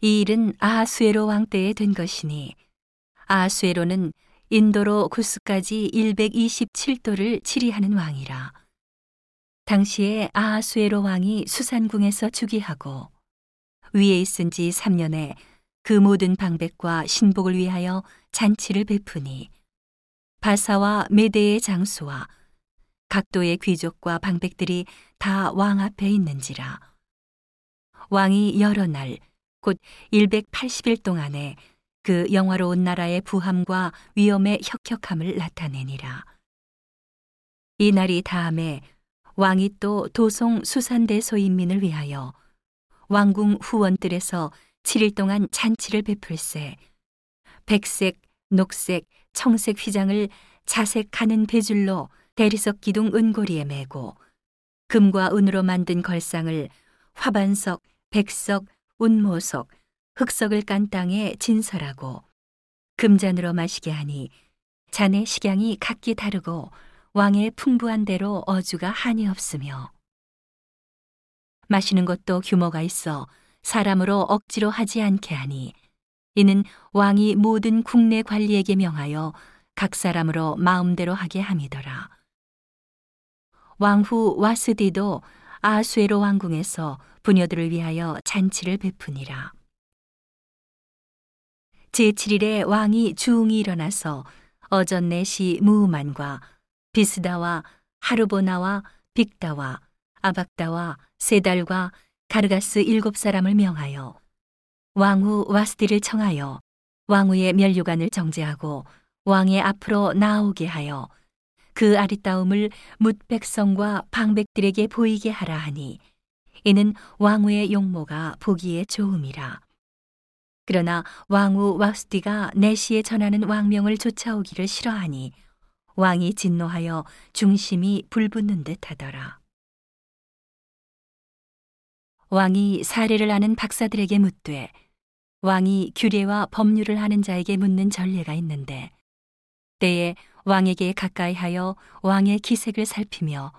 이 일은 아하수에로 왕 때에 된 것이니 아하수에로는 인도로 구스까지 127도를 치리하는 왕이라. 당시에 아하수에로 왕이 수산궁에서 즉위하고 위에 있은 지 3년에 그 모든 방백과 신복을 위하여 잔치를 베푸니 바사와 메대의 장수와 각도의 귀족과 방백들이 다 왕 앞에 있는지라 왕이 여러 날 곧 180일 동안에 그 영화로운 나라의 부함과 위엄의 혁혁함을 나타내니라. 이 날이 다음에 왕이 또 도송 수산대 소인민을 위하여 왕궁 후원들에서 7일 동안 잔치를 베풀세 백색, 녹색, 청색 휘장을 자색하는 배줄로 대리석 기둥 은고리에 매고 금과 은으로 만든 걸상을 화반석, 백석, 운모석, 흑석을 깐 땅에 진설하고 금잔으로 마시게 하니 잔의 식양이 각기 다르고 왕의 풍부한 대로 어주가 한이 없으며 마시는 것도 규모가 있어 사람으로 억지로 하지 않게 하니 이는 왕이 모든 국내 관리에게 명하여 각 사람으로 마음대로 하게 함이더라. 왕후 와스디도 아수에로 왕궁에서 부녀들을 위하여 잔치를 베푸니라. 제7일에 왕이 주웅이 일어나서 어전 내시 무우만과 비스다와 하르보나와 빅다와 아박다와 세달과 가르가스 일곱 사람을 명하여 왕후 와스디를 청하여 왕후의 면류관을 정제하고 왕의 앞으로 나오게 하여 그 아리따움을 뭇 백성과 방백들에게 보이게 하라 하니 이는 왕후의 용모가 보기에 좋음이라. 그러나 왕후 와스디가 내시에 전하는 왕명을 쫓아오기를 싫어하니 왕이 진노하여 중심이 불붙는 듯하더라. 왕이 사례를 아는 박사들에게 묻되 왕이 규례와 법률을 하는 자에게 묻는 전례가 있는데 때에 왕에게 가까이 하여 왕의 기색을 살피며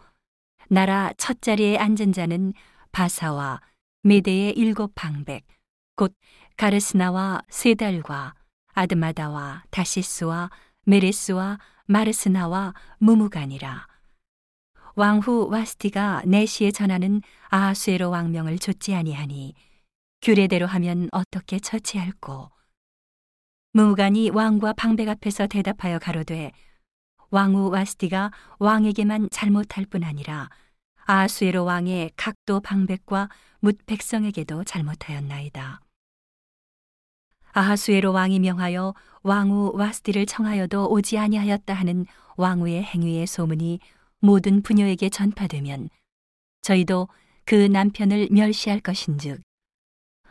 나라 첫 자리에 앉은 자는 바사와 메대의 일곱 방백 곧 가르스나와 세달과 아드마다와 다시스와 메레스와 마르스나와 무무간이라. 왕후 와스티가 내시에 전하는 아하수에로 왕명을 좇지 아니하니 규례대로 하면 어떻게 처치할꼬? 무무간이 왕과 방백 앞에서 대답하여 가로되 왕후 와스티가 왕에게만 잘못할 뿐 아니라 아수에로 왕의 각도 방백과 뭇 백성에게도 잘못하였나이다. 아하수에로 왕이 명하여 왕후 와스티를 청하여도 오지 아니하였다 하는 왕후의 행위의 소문이 모든 부녀에게 전파되면 저희도 그 남편을 멸시할 것인즉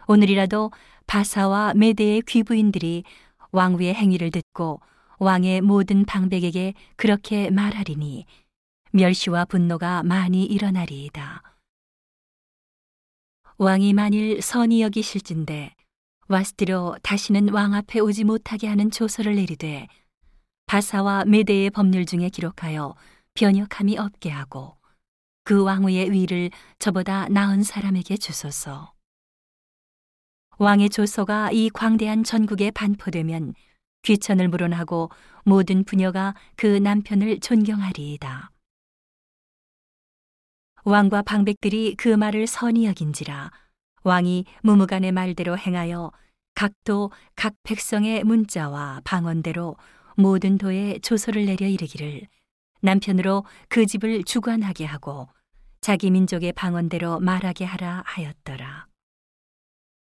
오늘이라도 바사와 메대의 귀부인들이 왕후의 행위를 듣고 왕의 모든 방백에게 그렇게 말하리니 멸시와 분노가 많이 일어나리이다. 왕이 만일 선이 여기실진데 와스티로 다시는 왕 앞에 오지 못하게 하는 조서를 내리되 바사와 메대의 법률 중에 기록하여 변역함이 없게 하고 그 왕후의 위를 저보다 나은 사람에게 주소서. 왕의 조서가 이 광대한 전국에 반포되면 귀천을 물어나고 모든 부녀가 그 남편을 존경하리이다. 왕과 방백들이 그 말을 선히 여긴지라 왕이 무무간의 말대로 행하여 각도 각 백성의 문자와 방언대로 모든 도에 조서를 내려 이르기를 남편으로 그 집을 주관하게 하고 자기 민족의 방언대로 말하게 하라 하였더라.